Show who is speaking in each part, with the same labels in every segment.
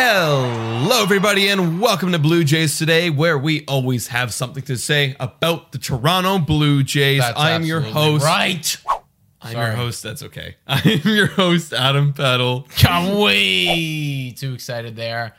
Speaker 1: Hello, everybody, and welcome to Blue Jays today, where we always have something to say about the Toronto Blue Jays.
Speaker 2: That's
Speaker 1: I am your host.
Speaker 2: Right.
Speaker 1: I'm
Speaker 2: Sorry.
Speaker 1: your host. That's okay. I am your host, Adam Peddle.
Speaker 2: I'm way too excited there.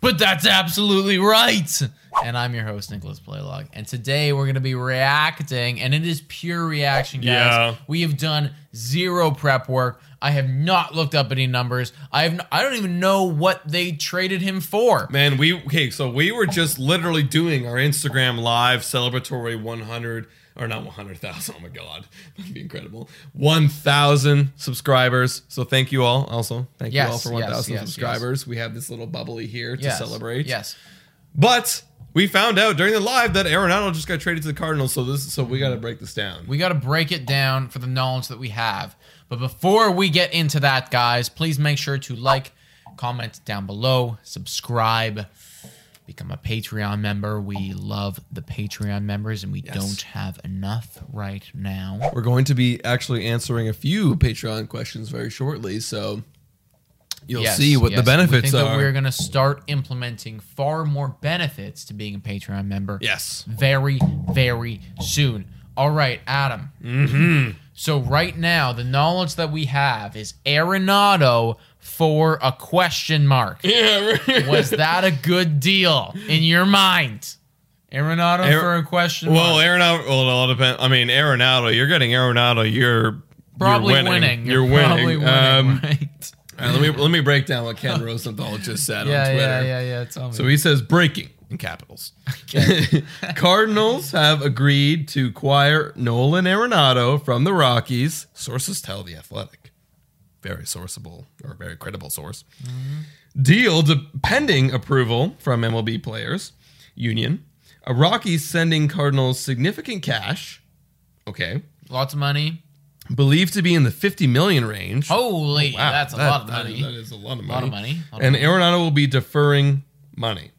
Speaker 2: But that's absolutely right. And I'm your host, Nicholas Playlog. And today we're going to be reacting, and it is pure reaction, guys.
Speaker 1: Yeah.
Speaker 2: We have done zero prep work. I have not looked up any numbers. I have. n- I don't even know what they traded him for.
Speaker 1: Man, we okay. So we were just literally doing our Instagram live celebratory 100 or not 100,000. Oh my god, that'd be incredible. 1,000 subscribers. So thank you all. Also, thank you all for
Speaker 2: yes,
Speaker 1: 1,000
Speaker 2: yes,
Speaker 1: subscribers. We have this little bubbly here to
Speaker 2: Yes.
Speaker 1: celebrate.
Speaker 2: Yes.
Speaker 1: But we found out during the live that Arenado just got traded to the Cardinals. So this, so we got to mm-hmm. break this down.
Speaker 2: We got to break it down for the knowledge that we have. But before we get into that, guys, please make sure to like, comment down below, subscribe, become a Patreon member. We love the Patreon members, and we
Speaker 1: Yes.
Speaker 2: don't have enough right now.
Speaker 1: We're going to be actually answering a few Patreon questions very shortly. So you'll
Speaker 2: Yes,
Speaker 1: see what
Speaker 2: yes,
Speaker 1: the
Speaker 2: we
Speaker 1: benefits
Speaker 2: think that
Speaker 1: are.
Speaker 2: we're going to start implementing far more benefits to being a Patreon member.
Speaker 1: yes.
Speaker 2: very, very soon. All right, Adam. Mm-hmm. So right now, the knowledge that we have is Arenado for a question mark.
Speaker 1: Yeah.
Speaker 2: Was that a good deal in your mind? Arenado
Speaker 1: Ar-
Speaker 2: for a question
Speaker 1: Well,
Speaker 2: mark.
Speaker 1: Arenado. Well, it all depends. I mean, Arenado. You're getting Arenado. You're
Speaker 2: Probably
Speaker 1: you're winning.
Speaker 2: winning.
Speaker 1: You're,
Speaker 2: probably
Speaker 1: winning.
Speaker 2: winning,
Speaker 1: Um,
Speaker 2: right?
Speaker 1: right, let me let me break down what Ken Rosenthal just said
Speaker 2: Yeah,
Speaker 1: on Twitter.
Speaker 2: yeah, yeah, yeah. Tell me.
Speaker 1: So he says breaking in capitals.
Speaker 2: Okay.
Speaker 1: Cardinals have agreed to acquire Nolan Arenado from the Rockies. Sources tell the Athletic. Very sourceable or very credible source. Deal to pending approval from MLB players union. A Rockies sending Cardinals significant cash. Okay.
Speaker 2: Lots of money.
Speaker 1: Believed to be in the 50 million range.
Speaker 2: Holy, oh,
Speaker 1: Wow,
Speaker 2: that's a
Speaker 1: that-
Speaker 2: lot of
Speaker 1: that-
Speaker 2: money.
Speaker 1: that is a lot of money.
Speaker 2: lot of money. Lot of
Speaker 1: And
Speaker 2: money.
Speaker 1: Arenado will be deferring money.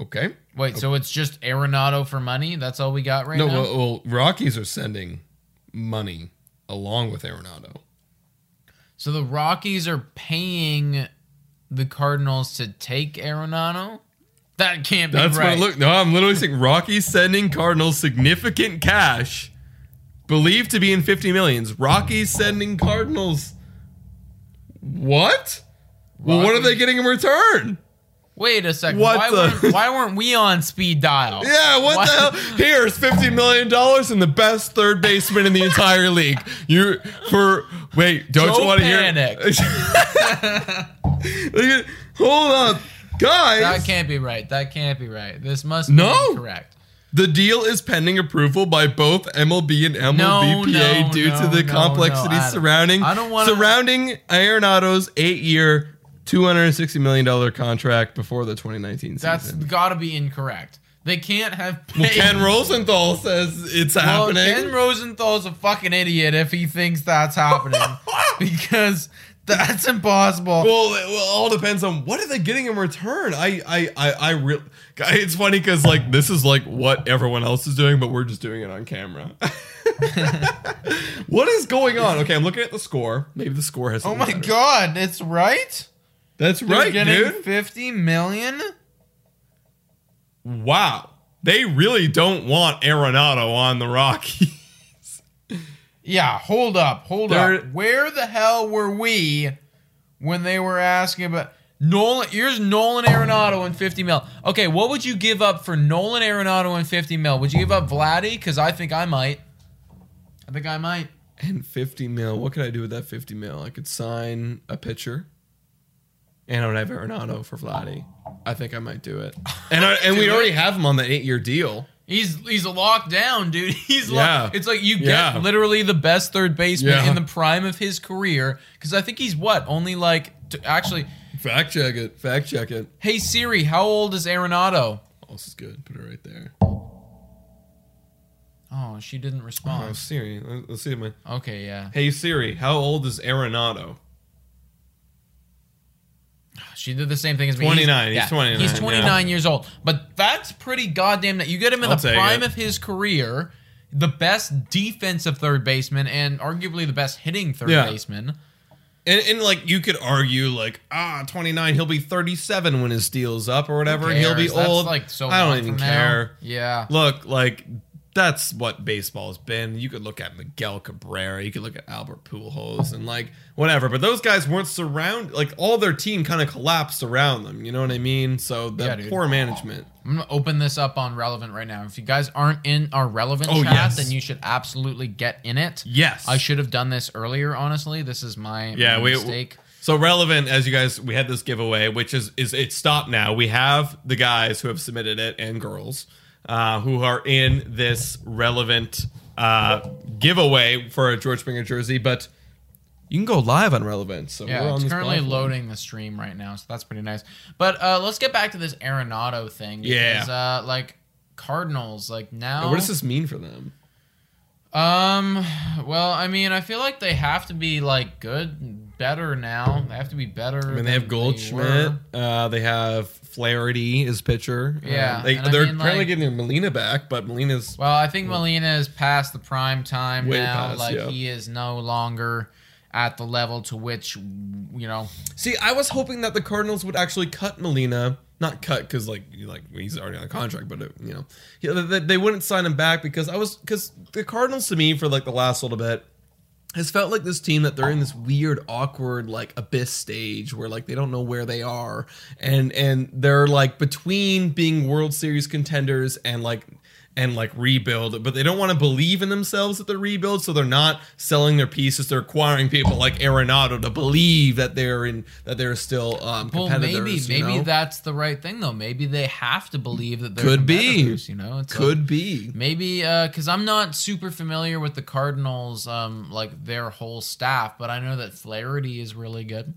Speaker 1: Okay.
Speaker 2: Wait, so it's just Arenado for money? That's all we got right
Speaker 1: No,
Speaker 2: now?
Speaker 1: well, well, Rockies are sending money along with Arenado.
Speaker 2: So the Rockies are paying the Cardinals to take Arenado? That can't be
Speaker 1: That's
Speaker 2: right.
Speaker 1: look. No, I'm literally saying Rockies sending Cardinals significant cash, believed to be in 50 millions. Rockies sending Cardinals. What? Well, what are they getting in return?
Speaker 2: Wait a second.
Speaker 1: What
Speaker 2: why,
Speaker 1: the-
Speaker 2: weren't, why weren't we on speed dial?
Speaker 1: Yeah, what
Speaker 2: Why-
Speaker 1: the hell? Here's fifty million dollars and the best third baseman in the entire league. You for wait, don't you
Speaker 2: Don't
Speaker 1: want to
Speaker 2: panic.
Speaker 1: hear? Look at- Hold up, guys.
Speaker 2: That can't be right. That can't be right. This must
Speaker 1: No.
Speaker 2: be correct.
Speaker 1: The deal is pending approval by both MLB and MLBPA
Speaker 2: No, no,
Speaker 1: due to the
Speaker 2: no,
Speaker 1: complexities
Speaker 2: no,
Speaker 1: surrounding
Speaker 2: I don't wanna-
Speaker 1: surrounding Arenado's eight-year, two hundred and sixty million dollar contract before the twenty nineteen season.
Speaker 2: That's got to be incorrect. They can't have paid.
Speaker 1: Well, Ken Rosenthal says it's
Speaker 2: Well,
Speaker 1: happening.
Speaker 2: Ken Rosenthal's a fucking idiot if he thinks that's happening because that's impossible.
Speaker 1: Well, it well, all depends on what are they getting in return. I, I, I, I really. It's funny because like this is like what everyone else is doing, but we're just doing it on camera. what is going on? Okay, I'm looking at the score. Maybe the score has.
Speaker 2: oh my
Speaker 1: better.
Speaker 2: god, it's right.
Speaker 1: That's
Speaker 2: They're
Speaker 1: right,
Speaker 2: getting
Speaker 1: dude.
Speaker 2: 50 million?
Speaker 1: Wow, they really don't want Arenado on the Rockies.
Speaker 2: Yeah, hold up, hold
Speaker 1: They're-
Speaker 2: up. Where the hell were we when they were asking about Nolan? Here's Nolan Arenado and 50 mil. Okay, what would you give up for Nolan Arenado and 50 mil? Would you give up Vladdy? Because I think I might. I think I might.
Speaker 1: and 50 mil. What could I do with that 50 mil? I could sign a pitcher. And I would have Arenado for Vladdy. I think I might do it. And I, and we already have him on the eight year deal.
Speaker 2: He's he's locked down, dude. He's
Speaker 1: Yeah.
Speaker 2: locked. It's like you get
Speaker 1: Yeah.
Speaker 2: literally the best third baseman
Speaker 1: Yeah.
Speaker 2: in the prime of his career. Because I think he's what only like actually.
Speaker 1: Fact check it. Fact check it.
Speaker 2: Hey Siri, how old is Arenado?
Speaker 1: Oh, this is good. Put it right there.
Speaker 2: Oh, she didn't respond. Oh.
Speaker 1: Siri. Let- Let's see my.
Speaker 2: Okay, yeah.
Speaker 1: Hey Siri, how old is Arenado?
Speaker 2: She did the same thing as me.
Speaker 1: 29, he's 29,
Speaker 2: He's
Speaker 1: yeah.
Speaker 2: 29 years old. But that's pretty goddamn that you get him in
Speaker 1: I'll
Speaker 2: the prime
Speaker 1: it.
Speaker 2: of his career, the best defensive third baseman and arguably the best hitting third
Speaker 1: Yeah.
Speaker 2: baseman.
Speaker 1: And, and like you could argue like ah 29 he'll be 37 when his deal's up or whatever and he'll be?
Speaker 2: That's,
Speaker 1: old
Speaker 2: like so
Speaker 1: I don't even
Speaker 2: from now.
Speaker 1: care
Speaker 2: Yeah.
Speaker 1: look like that's what baseball's been you could look at Miguel Cabrera you could look at Albert Pujols and like whatever but those guys weren't surrounded; like all their team kind of collapsed around them you know what I mean so the
Speaker 2: Yeah,
Speaker 1: poor management
Speaker 2: I'm gonna open this up on relevant right now. If you guys aren't in our relevant
Speaker 1: Oh,
Speaker 2: chat,
Speaker 1: yes.
Speaker 2: then you should absolutely get in it.
Speaker 1: yes
Speaker 2: I should have done this earlier. Honestly, this is my,
Speaker 1: Yeah,
Speaker 2: my
Speaker 1: we-
Speaker 2: mistake.
Speaker 1: So relevant as you guys we had this giveaway, which is is it stopped now. We have the guys who have submitted it and girls uh, who are in this relevant uh, giveaway for a George Springer jersey, but you can go live on relevant. So we're
Speaker 2: Yeah, it's currently
Speaker 1: platform.
Speaker 2: loading the stream right now, so that's pretty nice. But uh, let's get back to this Arenado thing.
Speaker 1: Yeah.
Speaker 2: Uh, like Cardinals, like now.
Speaker 1: What does this mean for them?
Speaker 2: Um. Well, I mean, I feel like they have to be like good, better now. They have to be better.
Speaker 1: I mean, they have Goldschmidt. uh, they have Flaherty as pitcher. Uh,
Speaker 2: Yeah,
Speaker 1: they, they're
Speaker 2: mean,
Speaker 1: apparently
Speaker 2: like-
Speaker 1: getting Molina back, but Molina's
Speaker 2: Well, I think Molina is past the prime time now.
Speaker 1: past,
Speaker 2: like
Speaker 1: yeah.
Speaker 2: he is no longer at the level to which you know.
Speaker 1: See, I was hoping that the Cardinals would actually cut Molina, not cut because like like he's already on a contract, but it, you know, they, they wouldn't sign him back because I was because the Cardinals to me for like the last little bit has felt like this team that they're in this weird awkward like abyss stage where like they don't know where they are. And and they're like between being world series contenders and like and like rebuild but they don't want to believe in themselves that they're rebuild so they're not selling their pieces they're acquiring people like Arenado to believe that they're in that they're still um
Speaker 2: Well, maybe maybe
Speaker 1: know?
Speaker 2: that's the right thing though. Maybe they have to believe that they're
Speaker 1: Could be.
Speaker 2: You know, it's like-
Speaker 1: could be
Speaker 2: Maybe because I'm not super familiar with the Cardinals, um, like their whole staff, but I know that Flaherty is really good.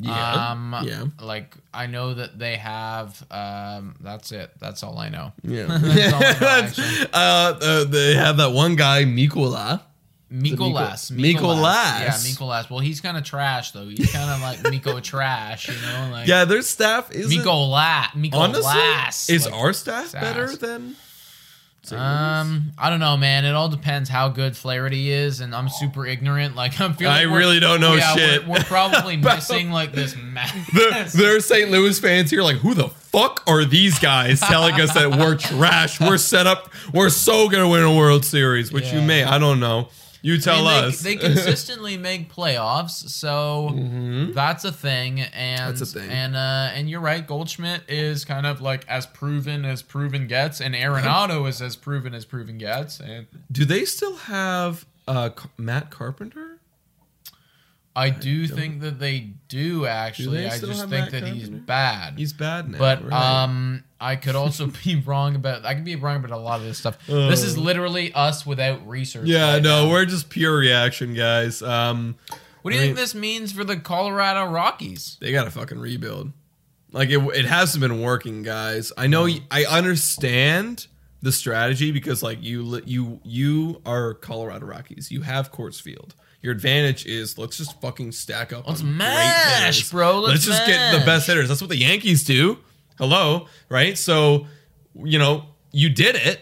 Speaker 1: Yeah,
Speaker 2: Um,
Speaker 1: yeah.
Speaker 2: Like I know that they have. Um, that's it. That's all I know.
Speaker 1: yeah
Speaker 2: That's all I know,
Speaker 1: uh, uh, they have that one guy Mikola
Speaker 2: Mikolas.
Speaker 1: Mikolas.
Speaker 2: Yeah, Mikolas. Well, he's kind of trash though. He's kind of like Miko trash, you know? Like
Speaker 1: yeah their staff is
Speaker 2: Mikolas. Mikolas.
Speaker 1: Honestly, is
Speaker 2: Like,
Speaker 1: our staff
Speaker 2: sass.
Speaker 1: better than? St.
Speaker 2: Um, I don't know, man. It all depends how good Flaherty is, and I'm super ignorant. Like I'm feeling.
Speaker 1: I really don't know
Speaker 2: yeah,
Speaker 1: shit.
Speaker 2: We're, we're probably missing like this mass.
Speaker 1: there are St. Louis fans here like, who the fuck are these guys telling us that we're trash? We're set up. We're so gonna win a World Series, which you may. I don't know. You
Speaker 2: I
Speaker 1: tell
Speaker 2: mean,
Speaker 1: us.
Speaker 2: they consistently make playoffs, so that's a thing. And
Speaker 1: Mm-hmm. That's a thing.
Speaker 2: and uh, and you're right. Goldschmidt is kind of like as proven as proven gets, and Arenado is as proven as proven gets. And
Speaker 1: Do they still have uh, Matt Carpenter?
Speaker 2: I do think that they do actually.
Speaker 1: they
Speaker 2: I just think that he's bad.
Speaker 1: He's bad now.
Speaker 2: But
Speaker 1: right.
Speaker 2: um, I could also be wrong about. I could be wrong about a lot of this stuff. this is
Speaker 1: Uh.
Speaker 2: literally us without research.
Speaker 1: yeah,
Speaker 2: right
Speaker 1: no,
Speaker 2: now.
Speaker 1: we're just pure reaction, guys. Um,
Speaker 2: What do you
Speaker 1: I
Speaker 2: think this means for the Colorado Rockies?
Speaker 1: they got to fucking rebuild. Like it, it hasn't been working, guys. I know. I understand the strategy because like you, you, you are Colorado Rockies. You have Coors Field. Your advantage is let's just fucking stack up.
Speaker 2: Let's mash, bro. Let's
Speaker 1: just get the best hitters. That's what the Yankees do. Hello, right? So, you know, you did it,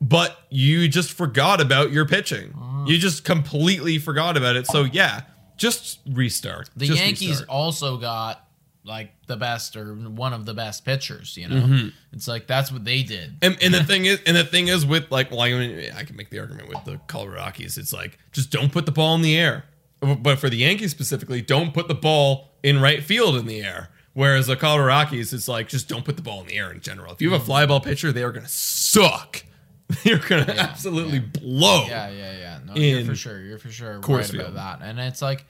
Speaker 1: but you just forgot about your pitching.
Speaker 2: Uh.
Speaker 1: You just completely forgot about it. So yeah, just restart.
Speaker 2: The
Speaker 1: Just
Speaker 2: Yankees
Speaker 1: restart.
Speaker 2: also got like the best or one of the best pitchers. You know,
Speaker 1: Mm-hmm.
Speaker 2: it's like that's what they did.
Speaker 1: And, and the thing is, and the thing is with like, well, I, mean, I can make the argument with the Colorado Rockies. It's like just don't put the ball in the air. But for the Yankees specifically, don't put the ball in right field in the air. Whereas the Colorado Rockies, it's like just don't put the ball in the air in general. If you have a fly ball pitcher, they are gonna suck. They're gonna absolutely blow.
Speaker 2: Yeah, yeah, yeah. No, you're for sure. You're for sure right
Speaker 1: Field.
Speaker 2: about that. And it's like,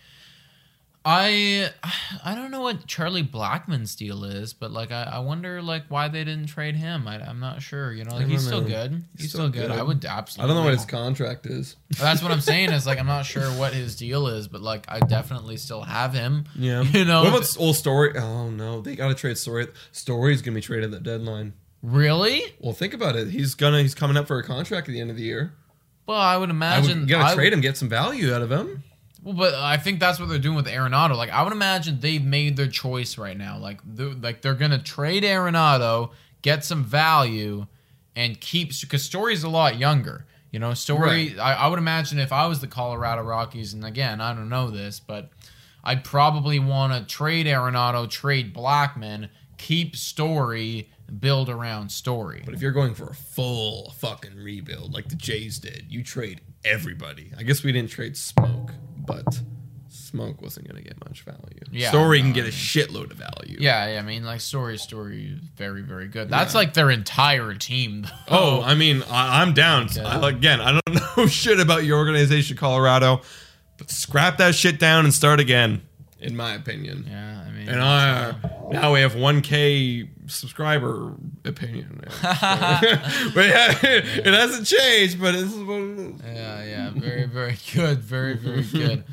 Speaker 2: I, I don't know what Charlie Blackmon's deal is, but like, I, I wonder like why they didn't trade him. I, I'm not sure. You know, like he's still good. He's,
Speaker 1: He's
Speaker 2: still,
Speaker 1: still
Speaker 2: good. I
Speaker 1: would
Speaker 2: would
Speaker 1: I don't know what his contract is.
Speaker 2: That's what I'm saying. Is like I'm not sure what his deal is, but like I definitely still have him.
Speaker 1: Yeah.
Speaker 2: You know.
Speaker 1: What about old story? Oh no, they gotta trade story. Story's gonna be traded at the deadline.
Speaker 2: really?
Speaker 1: Well, think about it. He's gonna he's coming up for a contract at the end of the year.
Speaker 2: Well, I would
Speaker 1: I would,
Speaker 2: imagine.
Speaker 1: you gotta
Speaker 2: I-
Speaker 1: trade him, get some value out of him.
Speaker 2: Well, but I think that's what they're doing with Arenado. Like, I would imagine they've made their choice right now. Like, they're, like they're gonna trade Arenado, get some value, and keep because Story's a lot younger. You know, Story.
Speaker 1: Right.
Speaker 2: I, I would imagine if I was the Colorado Rockies, and again, I don't know this, but I'd probably want to trade Arenado, trade Blackmon, keep Story, build around Story.
Speaker 1: But if you're going for a full fucking rebuild like the Jays did, you trade everybody. I guess we didn't trade Smoak, but Smoak wasn't going to get much value.
Speaker 2: Yeah,
Speaker 1: Story
Speaker 2: no,
Speaker 1: can
Speaker 2: I
Speaker 1: get a shitload of value.
Speaker 2: Yeah, yeah, I mean, like Story, Story, very, very good. That's like their entire team. Though.
Speaker 1: Oh, I mean, I, I'm down. I, again, I don't know shit about your organization, Colorado, but scrap that shit down and start again, in my opinion.
Speaker 2: yeah, I mean,
Speaker 1: And I, now we have 1K subscriber opinion. but yeah, it hasn't changed, but this is what it is.
Speaker 2: Yeah, yeah, very, very good, very, very good.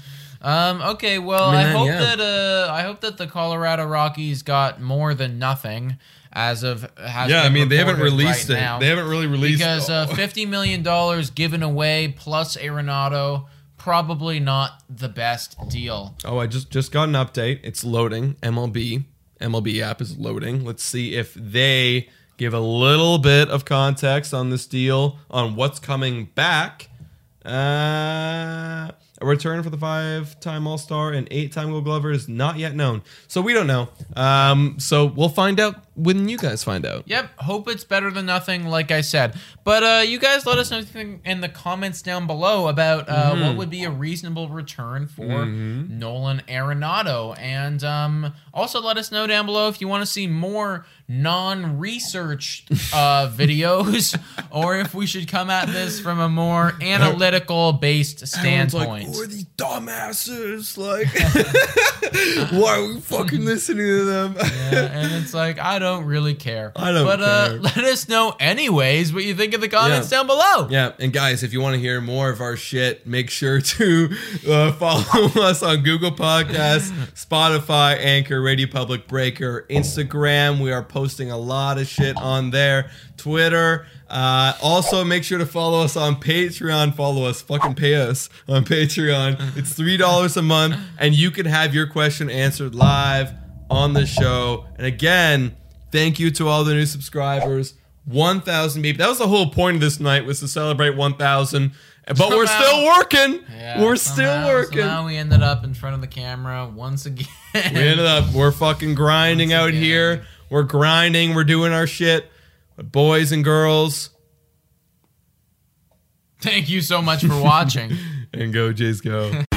Speaker 2: Um, okay, well,
Speaker 1: I
Speaker 2: I, hope
Speaker 1: yeah.
Speaker 2: that uh, I hope that the Colorado Rockies got more than nothing as of has
Speaker 1: Yeah, I mean, they haven't released
Speaker 2: right
Speaker 1: it.
Speaker 2: now.
Speaker 1: They haven't really released
Speaker 2: because uh, fifty million dollars given away plus Arenado, probably not the best deal.
Speaker 1: Oh, I just just got an update. It's loading. MLB MLB app is loading. Let's see if they give a little bit of context on this deal on what's coming back. Uh, a return for the five-time All-Star and eight-time Gold Glover is not yet known, so we don't know. Um, so we'll find out when you guys find out.
Speaker 2: Yep, hope it's better than nothing, like I said. But uh, you guys let us know anything in the comments down below about uh,
Speaker 1: Mm-hmm.
Speaker 2: what would be a reasonable return for Nolan Arenado. And um, also let us know down below if you want to see more non researched uh, videos or if we should come at this from a more analytical based standpoint.
Speaker 1: like, who are these dumbasses? Like, why are we fucking listening to them?
Speaker 2: Yeah, and it's like I don't really care.
Speaker 1: I don't
Speaker 2: but, uh,
Speaker 1: care.
Speaker 2: let us know anyways what you think in the comments
Speaker 1: Yeah.
Speaker 2: down below.
Speaker 1: Yeah, and guys, if you want to hear more of our shit, make sure to uh, follow us on Google Podcasts, Spotify, Anchor, Radio Public Breaker, Instagram. We are posting a lot of shit on there. Twitter. Uh, also, make sure to follow us on Patreon. Follow us, fucking pay us on Patreon. It's three dollars a month, and you can have your question answered live on the show. And again, thank you to all the new subscribers. 1,000 people. That was the whole point of this night was to celebrate 1,000. But we're still working.
Speaker 2: Yeah,
Speaker 1: we're
Speaker 2: somehow-
Speaker 1: still working.
Speaker 2: Somehow we ended up in front of the camera once again.
Speaker 1: We ended up, we're fucking grinding
Speaker 2: Once
Speaker 1: out
Speaker 2: again.
Speaker 1: here. We're grinding. We're doing our shit. But boys and girls,
Speaker 2: Thank you so much for watching.
Speaker 1: and go Jays go.